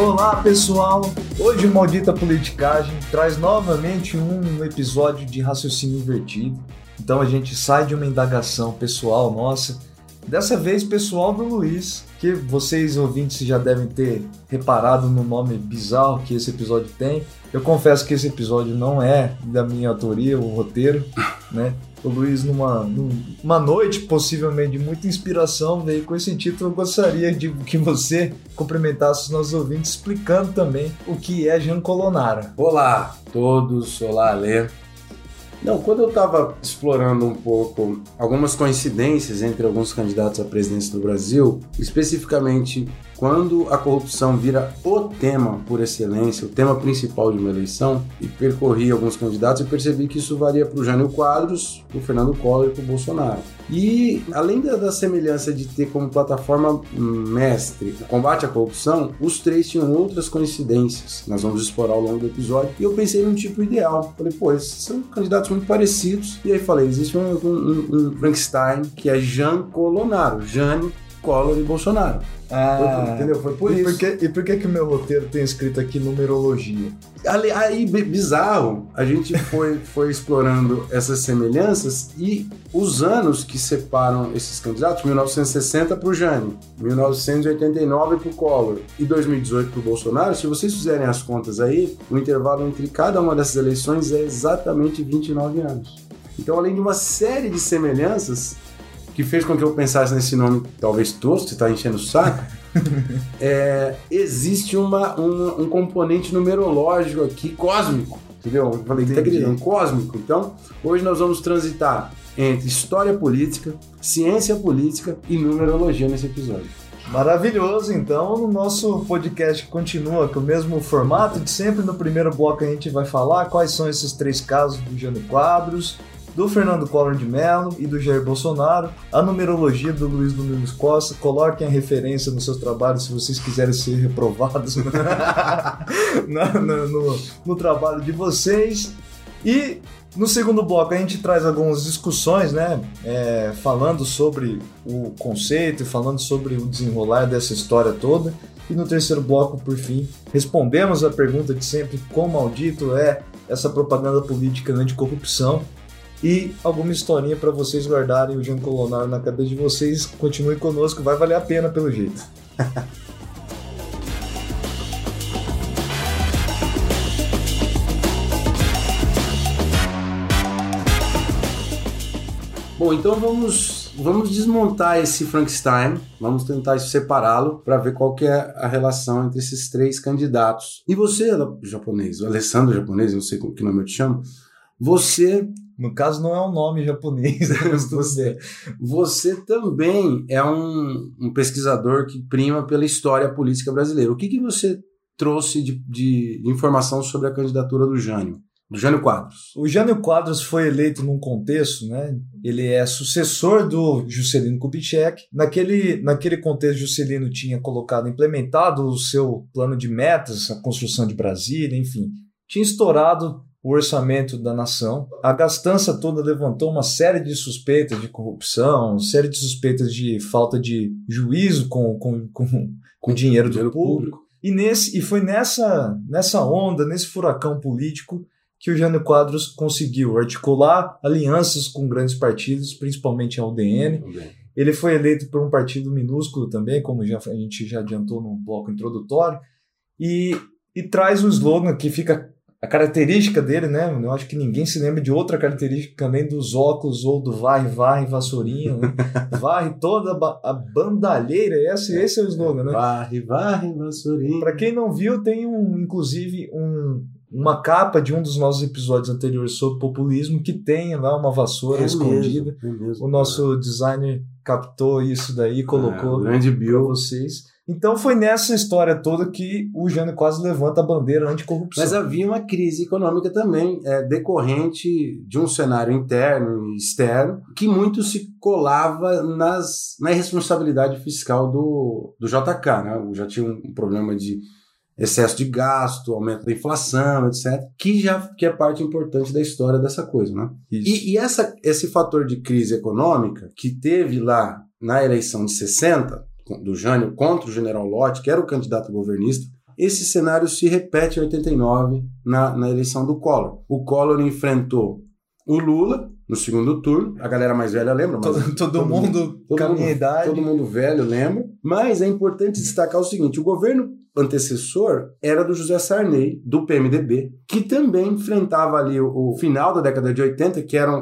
Olá pessoal, hoje o Maldita Politicagem traz novamente um episódio de raciocínio invertido. Então a gente sai de uma indagação pessoal nossa, dessa vez pessoal do Luiz, que vocês ouvintes já devem ter reparado no nome bizarro que esse episódio tem. Eu confesso que esse episódio não é da minha autoria, o roteiro, né? O Luiz, numa, numa noite possivelmente de muita inspiração, veio com esse título. Eu gostaria de que você cumprimentasse os nossos ouvintes explicando também o que é Jean Colonara. Olá a todos, olá Alê. Não, quando eu estava explorando um pouco algumas coincidências entre alguns candidatos à presidência do Brasil, especificamente quando a corrupção vira o tema por excelência, o tema principal de uma eleição, e percorri alguns candidatos e percebi que isso valia para o Jânio Quadros, para o Fernando Collor e para o Bolsonaro. E além da, da, semelhança de ter como plataforma mestre o combate à corrupção, os três tinham outras coincidências. Nós vamos explorar ao longo do episódio. E eu pensei num tipo ideal. Falei, pô, esses são candidatos muito parecidos. E aí falei, existe um, um, um Frankenstein que é Jean Colonaro, Jânio Collor e Bolsonaro. Ah, foi, entendeu? Foi por e isso. Por que, e por que, que o meu roteiro tem escrito aqui numerologia? Aí, aí bizarro, a gente foi, foi explorando essas semelhanças e os anos que separam esses candidatos, 1960 para o Jânio, 1989 para o Collor e 2018 para o Bolsonaro, se vocês fizerem as contas aí, o intervalo entre cada uma dessas eleições é exatamente 29 anos. Então, além de uma série de semelhanças, que fez com que eu pensasse nesse nome, talvez tosco, você está enchendo o saco, é, existe uma, um, um, componente numerológico aqui, cósmico, entendeu? Eu falei, tá acreditando? Cósmico. Então, hoje nós vamos transitar entre história política, ciência política e numerologia nesse episódio. Maravilhoso, então o nosso podcast continua com o mesmo formato de sempre. No primeiro bloco a gente vai falar quais são esses três casos do Jânio Quadros, do Fernando Collor de Mello e do Jair Bolsonaro, a numerologia do Luiz Domingos Costa. Coloquem a referência nos seus trabalhos se vocês quiserem ser reprovados no, no, no, no trabalho de vocês. E no segundo bloco a gente traz algumas discussões, né? É, falando sobre o conceito, falando sobre o desenrolar dessa história toda. E no terceiro bloco, por fim, respondemos a pergunta de sempre: quão maldito é essa propaganda política anticorrupção? E alguma historinha para vocês guardarem o Jean Colonaro na cabeça de vocês. Continue conosco, vai valer a pena pelo jeito. Bom, então vamos, vamos desmontar esse Frankenstein, vamos tentar separá-lo para ver qual que é a relação entre esses três candidatos. E você, japonês, o Alessandro japonês, não sei que nome eu te chamo, você no caso, não é um nome japonês. você, você também é um, um, pesquisador que prima pela história política brasileira. O que, que você trouxe de, de informação sobre a candidatura do Jânio? Do Jânio Quadros. O Jânio Quadros foi eleito num contexto, né? Ele é sucessor do Juscelino Kubitschek. Naquele, naquele contexto, Juscelino tinha colocado, implementado o seu plano de metas, a construção de Brasília, enfim. Tinha estourado o orçamento da nação. A gastança toda levantou uma série de suspeitas de corrupção, uma série de suspeitas de falta de juízo com, com, com, com o dinheiro do dinheiro público. público. E, nesse, e foi nessa, nessa onda, nesse furacão político, que o Jânio Quadros conseguiu articular alianças com grandes partidos, principalmente a UDN. Ele foi eleito por um partido minúsculo também, como já, a gente já adiantou no bloco introdutório, e, e traz o slogan que fica a característica dele, né? Eu acho que ninguém se lembra de outra característica além dos óculos ou do varre, varre, vassourinha. Né? varre toda a bandalheira. Esse, esse é o slogan, né? Varre, varre, vassourinha. Para quem não viu, tem um, inclusive um, uma capa de um dos nossos episódios anteriores sobre populismo que tem lá uma vassoura é escondida. Mesmo, é mesmo, o nosso designer captou isso daí, colocou é, grande para vocês. Então foi nessa história toda que o Jânio quase levanta a bandeira anticorrupção. Mas havia uma crise econômica também, é, decorrente de um cenário interno e externo, que muito se colava nas, na responsabilidade fiscal do, do JK. Né? Já tinha um problema de excesso de gasto, aumento da inflação, etc., que já que é parte importante da história dessa coisa. Né? E, e essa, esse fator de crise econômica que teve lá na eleição de 60, do Jânio contra o general Lott, que era o candidato governista, esse cenário se repete em 89 na, na eleição do Collor. O Collor enfrentou o Lula no segundo turno. A galera mais velha lembra, todo, todo, todo, mundo todo minha idade. Todo mundo velho lembra. Mas é importante destacar o seguinte: o governo antecessor era do José Sarney, do PMDB, que também enfrentava ali o, o final da década de 80, que era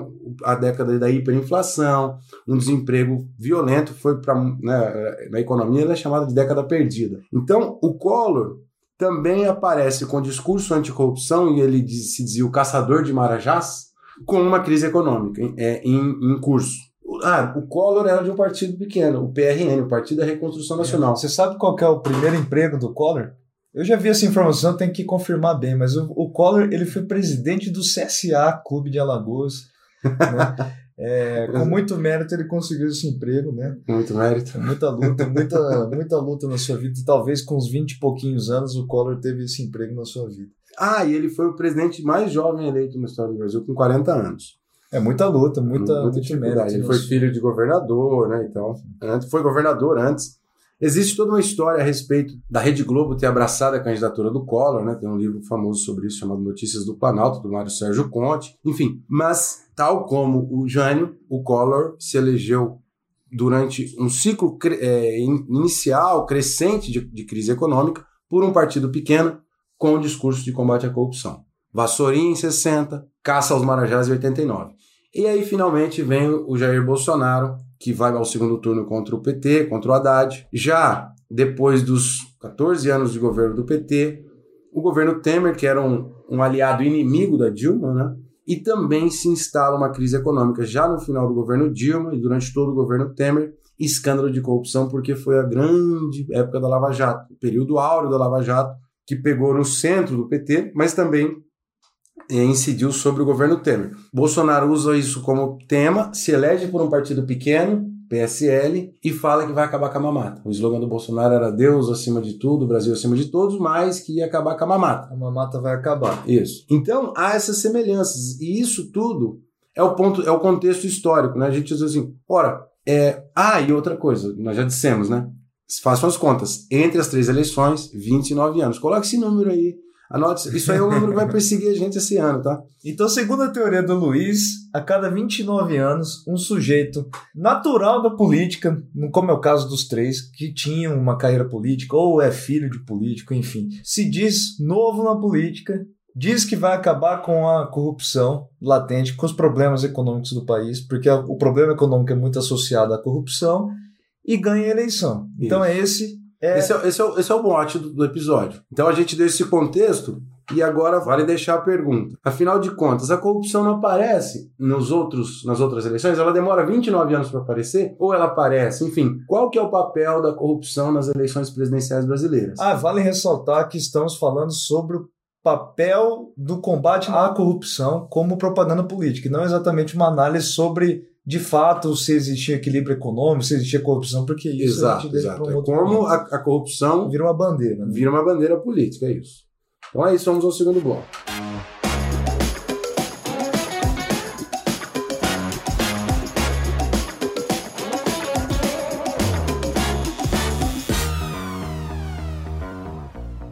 a década da hiperinflação, um desemprego violento, foi para né, na economia ela é chamada de década perdida. Então, o Collor também aparece com discurso anticorrupção e ele diz, se dizia o caçador de marajás, com uma crise econômica é, em, em curso. Ah, o Collor era de um partido pequeno, o PRN, o Partido da Reconstrução Nacional. Você sabe qual é o primeiro emprego do Collor? Eu já vi essa informação, tem que confirmar bem, mas o, o Collor ele foi presidente do CSA, Clube de Alagoas. Né? É, com muito mérito ele conseguiu esse emprego, né? Muito mérito. Muita luta, muita, muita luta na sua vida. Talvez com uns 20 e pouquinhos anos o Collor teve esse emprego na sua vida. Ah, e ele foi o presidente mais jovem eleito na história do Brasil, com 40 anos. É muita luta, muita, muita dificuldade. Ele foi filho de governador, né? Então, foi governador antes. Existe toda uma história a respeito da Rede Globo ter abraçado a candidatura do Collor, né? Tem um livro famoso sobre isso chamado Notícias do Planalto, do Mário Sérgio Conte. Enfim, mas tal como o Jânio, o Collor se elegeu durante um ciclo é, inicial, crescente de, de crise econômica, por um partido pequeno com o discurso de combate à corrupção. Vassourinha em 60, caça aos Marajás em 89. E aí finalmente vem o Jair Bolsonaro, que vai ao segundo turno contra o PT, contra o Haddad. Já depois dos 14 anos de governo do PT, o governo Temer, que era um, um aliado inimigo da Dilma, né? E também se instala uma crise econômica já no final do governo Dilma e durante todo o governo Temer, escândalo de corrupção, porque foi a grande época da Lava Jato, o período áureo da Lava Jato, que pegou no centro do PT, mas também é, incidiu sobre o governo Temer. Bolsonaro usa isso como tema, se elege por um partido pequeno, PSL, e fala que vai acabar com a mamata. O slogan do Bolsonaro era Deus acima de tudo, Brasil acima de todos, mas que ia acabar com a mamata. A mamata vai acabar. Isso. Então há essas semelhanças, e isso tudo é o ponto, é o contexto histórico, né? A gente diz assim, ora, é... ah, e outra coisa, nós já dissemos, né? Façam as contas. Entre as três eleições, 29 anos. Coloque esse número aí Anote, isso aí é o número que vai perseguir a gente esse ano, tá? Então, segundo a teoria do Luiz, a cada 29 anos, um sujeito natural da política, como é o caso dos três, que tinham uma carreira política ou é filho de político, enfim, se diz novo na política, diz que vai acabar com a corrupção latente, com os problemas econômicos do país, porque o problema econômico é muito associado à corrupção e ganha a eleição. Então, é esse é... Esse, é, esse, é, o, esse é o mote do, do episódio. Então a gente deu esse contexto e agora vale deixar a pergunta. Afinal de contas, a corrupção não aparece nos outros, nas outras eleições? Ela demora 29 anos para aparecer? Ou ela aparece? Enfim, qual que é o papel da corrupção nas eleições presidenciais brasileiras? Ah, vale ressaltar que estamos falando sobre o papel do combate à corrupção como propaganda política, e não exatamente uma análise sobre de fato se existia equilíbrio econômico, se existia corrupção, porque isso exato, exato. Um é como a, a, corrupção vira uma bandeira. Né? Vira uma bandeira política, é isso. Então é isso, vamos ao segundo bloco.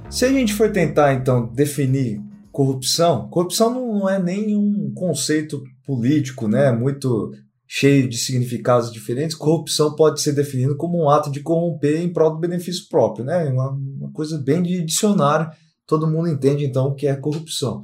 Se a gente for tentar então definir corrupção, corrupção não é nenhum conceito político, né? Muito cheio de significados diferentes, corrupção pode ser definida como um ato de corromper em prol do benefício próprio, né? Uma, uma coisa bem de dicionário. Todo mundo entende então o que é corrupção.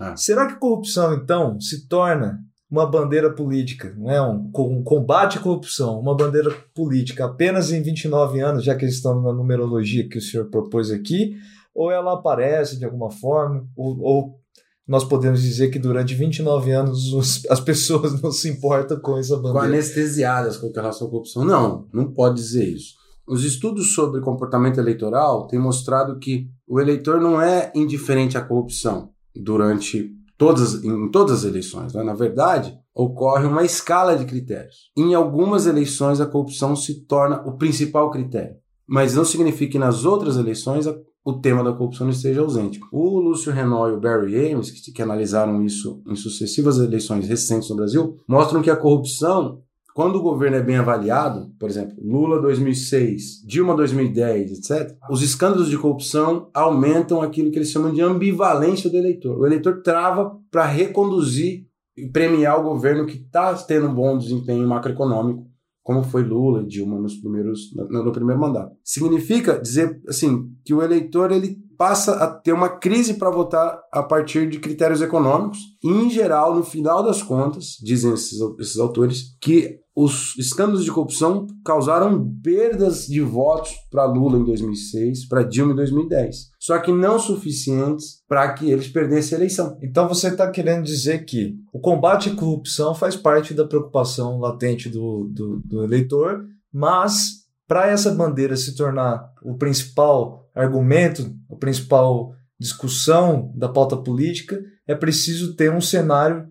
Ah. Será que corrupção então se torna uma bandeira política, não é um, um, combate à corrupção, uma bandeira política apenas em 29 anos, já que estamos na numerologia que o senhor propôs aqui, ou ela aparece de alguma forma, ou, ou nós podemos dizer que durante 29 anos os, as pessoas não se importam com essa bandeira. Com anestesiadas com relação à corrupção. Não, não pode dizer isso. Os estudos sobre comportamento eleitoral têm mostrado que o eleitor não é indiferente à corrupção durante todas, em todas as eleições. Né? Na verdade, ocorre uma escala de critérios. Em algumas eleições, a corrupção se torna o principal critério. Mas não significa que nas outras eleições a o tema da corrupção esteja ausente. O Lúcio Renault e o Barry Ames, que, que analisaram isso em sucessivas eleições recentes no Brasil, mostram que a corrupção quando o governo é bem avaliado, por exemplo, Lula 2006, Dilma 2010, etc., os escândalos de corrupção aumentam aquilo que eles chamam de ambivalência do eleitor. O eleitor trava para reconduzir e premiar o governo que está tendo um bom desempenho macroeconômico, como foi Lula e Dilma nos primeiros, no, no primeiro mandato. Significa dizer assim que o eleitor ele passa a ter uma crise para votar a partir de critérios econômicos. E, em geral, no final das contas, dizem esses, esses autores, que os escândalos de corrupção causaram perdas de votos para Lula em 2006, para Dilma em 2010. Só que não suficientes para que eles perdessem a eleição. Então você está querendo dizer que o combate à corrupção faz parte da preocupação latente do, do, do eleitor, mas para essa bandeira se tornar o principal argumento, a principal discussão da pauta política, é preciso ter um cenário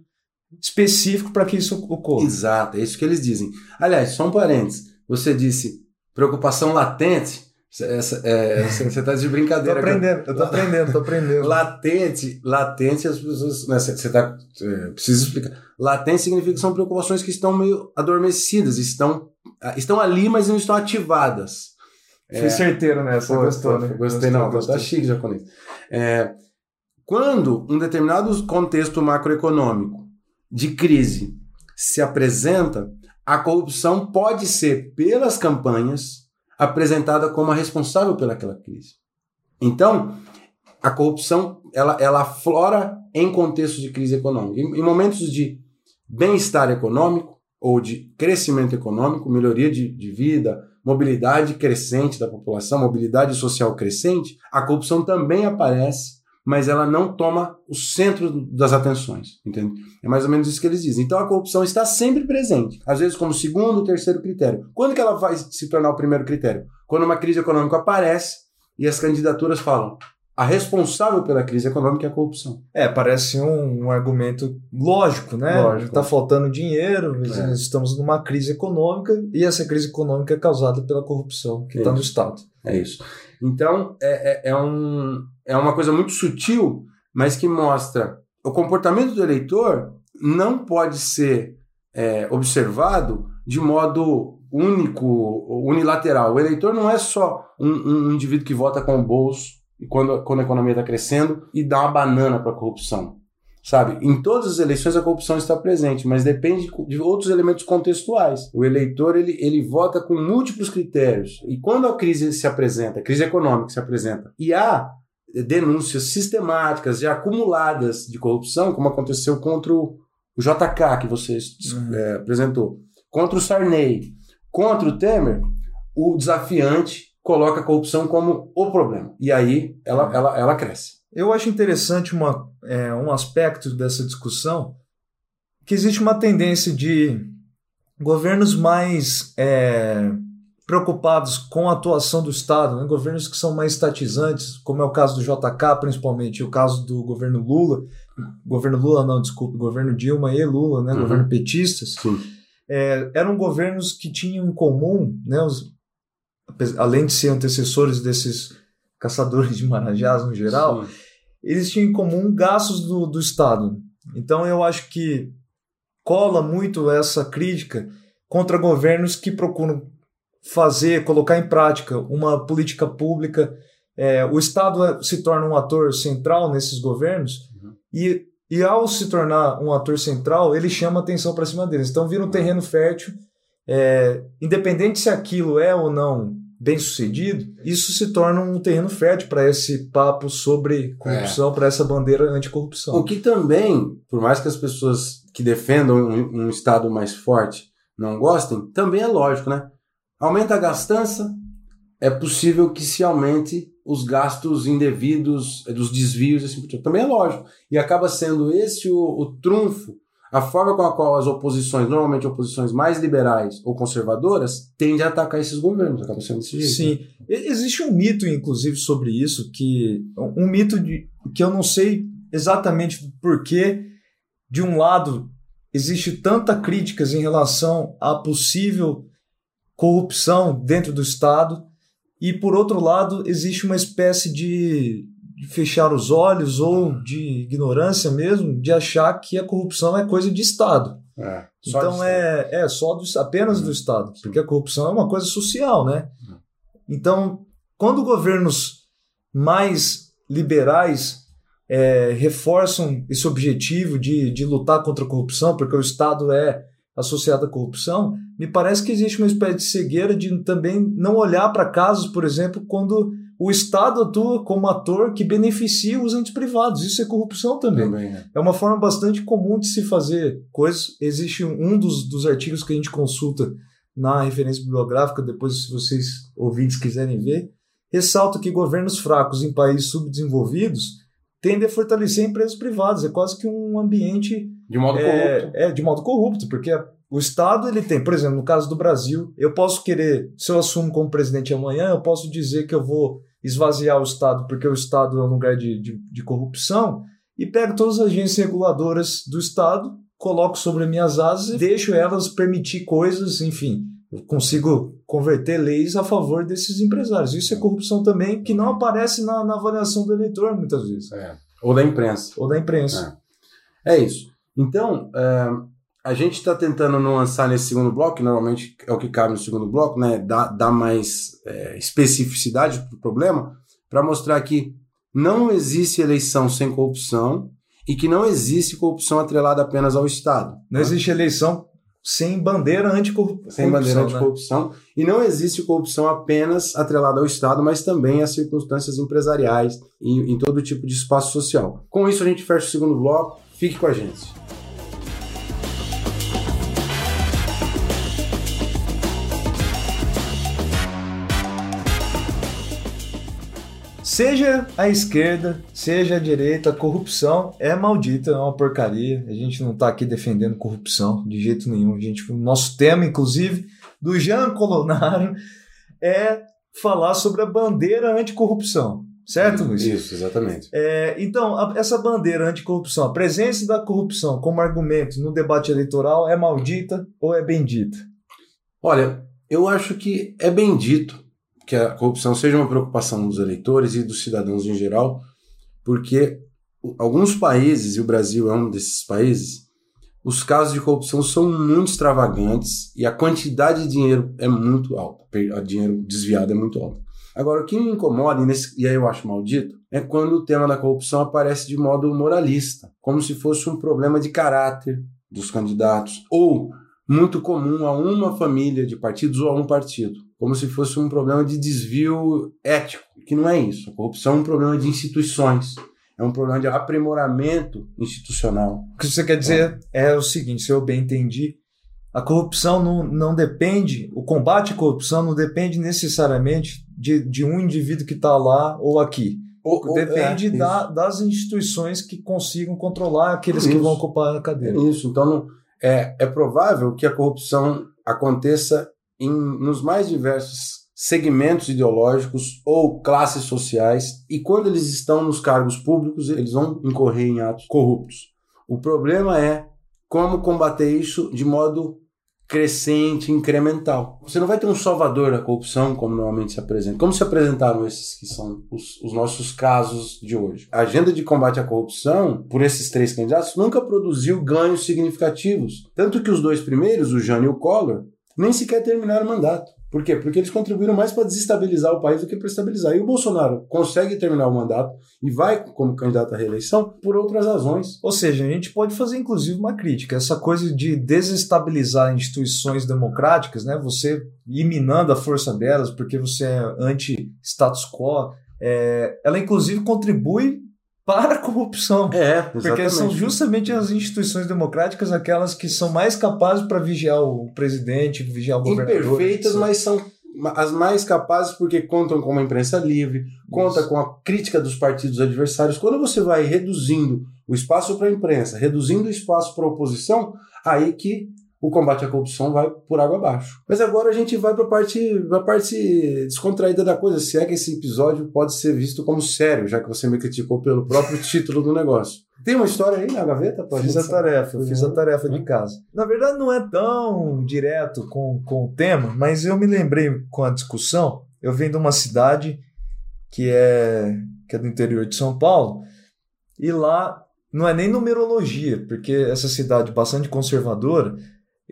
específico para que isso ocorra. Exato, é isso que eles dizem. Aliás, só um parênteses. Você disse preocupação latente. Essa, é, você está de brincadeira. tô aprendendo, eu tô aprendendo, tô aprendendo. Latente, latente, as pessoas. Né, você tá, é, precisa explicar. Latente significa que são preocupações que estão meio adormecidas, estão, estão ali, mas não estão ativadas. Fui é, certeiro nessa, foi, gostou, foi, né? Gostei, não, gostou. tá chique japonês. É, quando um determinado contexto macroeconômico de crise se apresenta, a corrupção pode ser, pelas campanhas, apresentada como a responsável pelaquela crise. Então, a corrupção ela, ela aflora em contextos de crise econômica. Em, em momentos de bem-estar econômico ou de crescimento econômico, melhoria de, de vida, mobilidade crescente da população, mobilidade social crescente, a corrupção também aparece mas ela não toma o centro das atenções, entende? É mais ou menos isso que eles dizem. Então a corrupção está sempre presente, às vezes como segundo, terceiro critério. Quando que ela vai se tornar o primeiro critério? Quando uma crise econômica aparece e as candidaturas falam a responsável pela crise econômica é a corrupção. É, parece um, um argumento lógico, né? Lógico. Está faltando dinheiro, é. estamos numa crise econômica e essa crise econômica é causada pela corrupção que está no Estado. É isso. Então, é, é, é, um, é uma coisa muito sutil, mas que mostra o comportamento do eleitor não pode ser é, observado de modo único, unilateral. O eleitor não é só um, um indivíduo que vota com o bolso quando, quando a economia está crescendo e dá uma banana para a corrupção. Sabe? Em todas as eleições a corrupção está presente, mas depende de outros elementos contextuais. O eleitor ele, ele vota com múltiplos critérios. E quando a crise se apresenta, a crise econômica se apresenta, e há denúncias sistemáticas e acumuladas de corrupção, como aconteceu contra o JK, que você uhum. é, apresentou, contra o Sarney, contra o Temer, o desafiante coloca a corrupção como o problema. E aí ela, ela, ela cresce. Eu acho interessante uma, é, um aspecto dessa discussão que existe uma tendência de governos mais é, preocupados com a atuação do Estado, né? governos que são mais estatizantes, como é o caso do JK, principalmente, e o caso do governo Lula, governo Lula não, desculpe, governo Dilma e Lula, né? Uhum. governo petistas, é, eram governos que tinham em comum, né? Os, além de ser antecessores desses caçadores de marajás no geral, Sim. eles tinham em comum gastos do, do Estado. Então eu acho que cola muito essa crítica contra governos que procuram fazer, colocar em prática uma política pública. É, o Estado é, se torna um ator central nesses governos uhum. e, e, ao se tornar um ator central, ele chama atenção para cima deles. Então vira um terreno fértil é, independente se aquilo é ou não bem sucedido, isso se torna um terreno fértil para esse papo sobre corrupção, é. para essa bandeira anticorrupção. O que também, por mais que as pessoas que defendam um, um Estado mais forte não gostem, também é lógico, né? Aumenta a gastança, é possível que se aumente os gastos indevidos, dos desvios, assim, também é lógico. E acaba sendo esse o, o trunfo a forma com a qual as oposições, normalmente oposições mais liberais ou conservadoras, tendem a atacar esses governos. Acaba sendo desse jeito. Sim. Né? Existe um mito, inclusive, sobre isso, que um mito de, que eu não sei exatamente porquê, de um lado, existe tanta críticas em relação à possível corrupção dentro do Estado, e por outro lado, existe uma espécie de de fechar os olhos ou de ignorância mesmo, de achar que a corrupção é coisa de Estado. É, só Então é, é só do, apenas do Estado, porque a corrupção é uma coisa social, né? Hum. Então, quando governos mais liberais é, reforçam esse objetivo de, de lutar contra a corrupção, porque o Estado é associado à corrupção, me parece que existe uma espécie de cegueira de também não olhar para casos, por exemplo, quando o Estado atua como ator que beneficia os entes privados. Isso é corrupção também. também, né? É uma forma bastante comum de se fazer coisas. Existe um dos, dos artigos que a gente consulta na referência bibliográfica, depois, se vocês ouvintes quiserem ver, ressalta que governos fracos em países subdesenvolvidos tendem a fortalecer empresas privadas. É quase que um ambiente De modo é, corrupto. é, de modo corrupto, porque a- o Estado ele tem, por exemplo, no caso do Brasil, eu posso querer, se eu assumo como presidente amanhã, eu posso dizer que eu vou esvaziar o Estado porque o Estado é um lugar de, de, de corrupção e pego todas as agências reguladoras do Estado, coloco sobre minhas asas e deixo elas permitir coisas, enfim, eu consigo converter leis a favor desses empresários. Isso é corrupção também que não aparece na, na avaliação do eleitor muitas vezes, É. Ou da imprensa. ou da imprensa. É isso. Então, é, a gente está tentando não lançar nesse segundo bloco, que normalmente é o que cabe no segundo bloco, né? Dar, dar mais é, especificidade para o problema, para mostrar que não existe eleição sem corrupção e que não existe corrupção atrelada apenas ao Estado. Não né? existe eleição sem bandeira anticorrupção. Sem bandeira né? anticorrupção. E não existe corrupção apenas atrelada ao Estado, mas também às circunstâncias empresariais e em todo tipo de espaço social. Com isso, a gente fecha o segundo bloco. Fique com a gente. Seja a esquerda, seja a direita, a corrupção é maldita, é uma porcaria. A gente não está aqui defendendo corrupção de jeito nenhum. A gente, o nosso tema, inclusive, do Jean Colonaro é falar sobre a bandeira anticorrupção. Certo, Luiz? Isso, exatamente. É, então, a- essa bandeira anticorrupção, a presença da corrupção como argumento no debate eleitoral é maldita ou é bendita? Olha, eu acho que é bendito que a corrupção seja uma preocupação dos eleitores e dos cidadãos em geral, porque alguns países, e o Brasil é um desses países, os casos de corrupção são muito extravagantes e a quantidade de dinheiro é muito alta, o dinheiro desviado é muito alto. Agora, o que me incomoda, e, nesse- e aí eu acho maldito, é quando o tema da corrupção aparece de modo moralista, como se fosse um problema de caráter dos candidatos, ou muito comum a uma família de partidos ou a um partido, como se fosse um problema de desvio ético, que não é isso. A corrupção é um problema de instituições, é um problema de aprimoramento institucional. O que você quer dizer é o seguinte, se eu bem entendi, a corrupção não, não depende, o combate à corrupção não depende necessariamente de, de um indivíduo que está lá ou aqui. Ou- ou- Depende é, da- das instituições que consigam controlar aqueles que Isso. vão ocupar a É cadeira. isso. Então, não- é, é provável que a corrupção aconteça em, nos mais diversos segmentos ideológicos ou classes sociais, e quando eles estão nos cargos públicos, eles vão incorrer em atos corruptos. O problema é como combater isso de modo crescente, incremental. Você não vai ter um salvador da corrupção, como normalmente se apresenta. Como se apresentaram esses que são os, os nossos casos de hoje? A agenda de combate à corrupção, por esses três candidatos, nunca produziu ganhos significativos. Tanto que os dois primeiros, o Jânio e o Collor, nem sequer terminaram o mandato. Por quê? Porque eles contribuíram mais para desestabilizar o país do que para estabilizar. E o Bolsonaro consegue terminar o mandato e vai como candidato à reeleição por outras razões. Ou seja, a gente pode fazer inclusive uma crítica. Essa coisa de desestabilizar instituições democráticas, né? você ir minando a força delas porque você é anti-status quo, é, ela inclusive contribui para a corrupção. É, Porque são justamente as instituições democráticas aquelas que são mais capazes para vigiar o presidente, vigiar o governador. imperfeitas, mas são as mais capazes porque contam com uma imprensa livre, conta Isso. com a crítica dos partidos adversários. Quando você vai reduzindo o espaço para a imprensa, reduzindo o espaço para a oposição, aí que o combate à corrupção vai por água abaixo. Mas agora a gente vai para a parte, pra parte descontraída da coisa, se é que esse episódio pode ser visto como sério, já que você me criticou pelo próprio título do negócio. Tem uma história aí na gaveta? pra Fiz a tarefa, fiz a bom. tarefa de casa. Na verdade, não é tão direto com, com o tema, mas eu me lembrei com a discussão. Eu venho de uma cidade que é, que é do interior de São Paulo, e lá não é nem numerologia, porque essa cidade bastante conservadora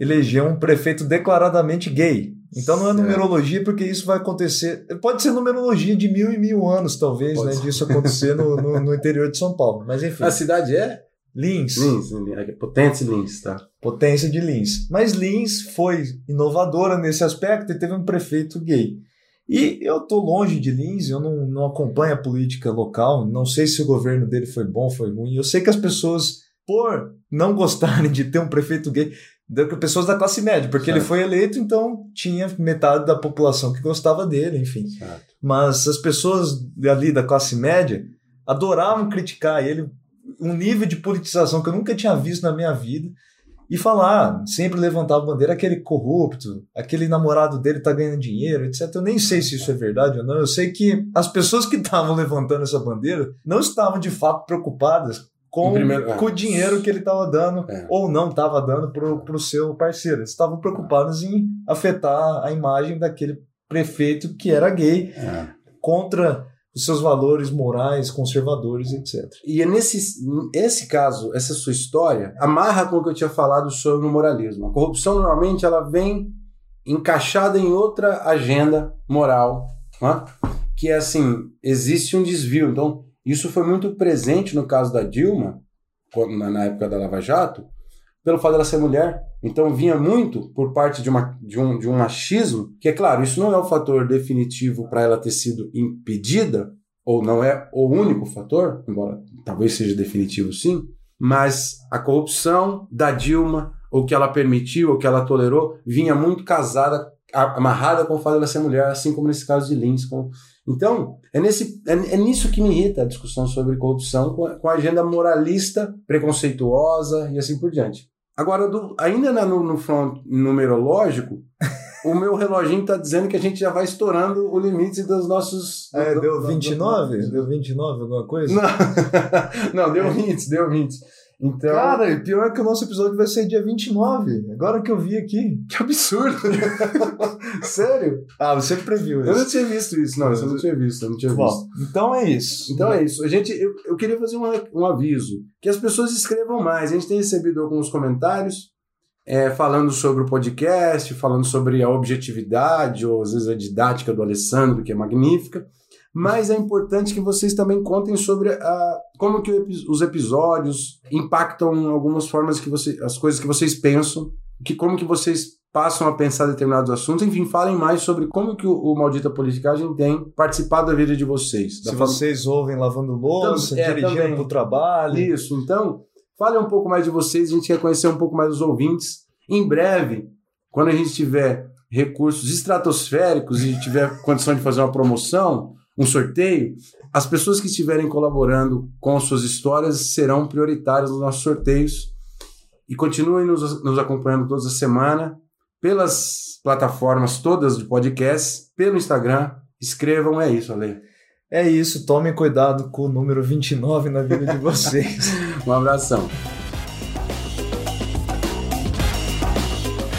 elegeu um prefeito declaradamente gay. Então não é numerologia, porque isso vai acontecer. Pode ser numerologia de mil e mil anos, talvez, Pode né? Ser. Disso acontecer no, no, no, interior de São Paulo. Mas enfim. A cidade é? Lins. Lins, Potência Lins, tá? Potência de Lins. Mas Lins foi inovadora nesse aspecto e teve um prefeito gay. E eu estou longe de Lins, eu não, não acompanho a política local, não sei se o governo dele foi bom, foi ruim. Eu sei que as pessoas, por não gostarem de ter um prefeito gay, pessoas da classe média, porque certo. ele foi eleito, então tinha metade da população que gostava dele, enfim. Certo. Mas as pessoas ali da classe média adoravam criticar ele, um nível de politização que eu nunca tinha visto na minha vida e falar, sempre levantava a bandeira, aquele corrupto, aquele namorado dele tá ganhando dinheiro, etc. Eu nem sei se isso é verdade ou não. Eu sei que as pessoas que estavam levantando essa bandeira não estavam de fato preocupadas com, primeiro, é. com o dinheiro que ele estava dando é. ou não estava dando para o seu parceiro. Eles estavam preocupados em afetar a imagem daquele prefeito que era gay é. contra os seus valores morais, conservadores, etc. E é nesse esse caso, essa sua história, amarra com o que eu tinha falado sobre o moralismo. A corrupção normalmente ela vem encaixada em outra agenda moral, né? que é assim, existe um desvio. Então, isso foi muito presente no caso da Dilma, na época da Lava Jato, pelo fato dela ser mulher. Então vinha muito por parte de, uma, de, um, de um machismo, que é claro, isso não é o fator definitivo para ela ter sido impedida, ou não é o único fator, embora talvez seja definitivo sim, mas a corrupção da Dilma, o que ela permitiu, o que ela tolerou, vinha muito casada, amarrada com o fato dela ser mulher, assim como nesse caso de Lins. Com... Então, é, nesse, é, é, nisso que me irrita a discussão sobre corrupção, com, com a agenda moralista, preconceituosa e assim por diante. Agora, do, ainda na, no, no front numerológico, o meu reloginho está dizendo que a gente já vai estourando o limite dos nossos. É, do, deu 29? Do, do, deu 29 alguma coisa? Não, não deu 20, deu 20. Então... Cara, pior é que o nosso episódio vai ser dia 29. Agora que eu vi aqui. Que absurdo! Sério? Ah, você previu isso. Eu não tinha visto isso, não. Você não tinha visto, eu não tinha Bom, visto. Então é isso. Então é isso. A gente, eu, eu queria fazer um, um aviso. Que as pessoas escrevam mais. A gente tem recebido alguns comentários é, falando sobre o podcast, falando sobre a objetividade, ou às vezes a didática do Alessandro, que é magnífica mas é importante que vocês também contem sobre a, como que os episódios impactam algumas formas que você, as coisas que vocês pensam, que como que vocês passam a pensar determinados assuntos, enfim, falem mais sobre como que o, o Maldita Politicagem tem participado da vida de vocês. Se forma... vocês ouvem lavando louça, então, é, dirigindo para o trabalho. Isso, então, fale um pouco mais de vocês, a gente quer conhecer um pouco mais os ouvintes. Em breve, quando a gente tiver recursos estratosféricos e tiver condição de fazer uma promoção, um sorteio, as pessoas que estiverem colaborando com suas histórias serão prioritárias nos nossos sorteios. E continuem nos, nos acompanhando toda semana pelas plataformas todas de podcast, pelo Instagram. Escrevam, é isso, Ale. É isso, tomem cuidado com o número 29 na vida de vocês. um abração.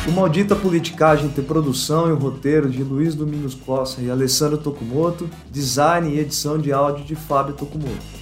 O Maldita Politicagem tem produção e o roteiro de Luiz Domingos Costa e Alessandro Tokumoto, design e edição de áudio de Fábio Tokumoto.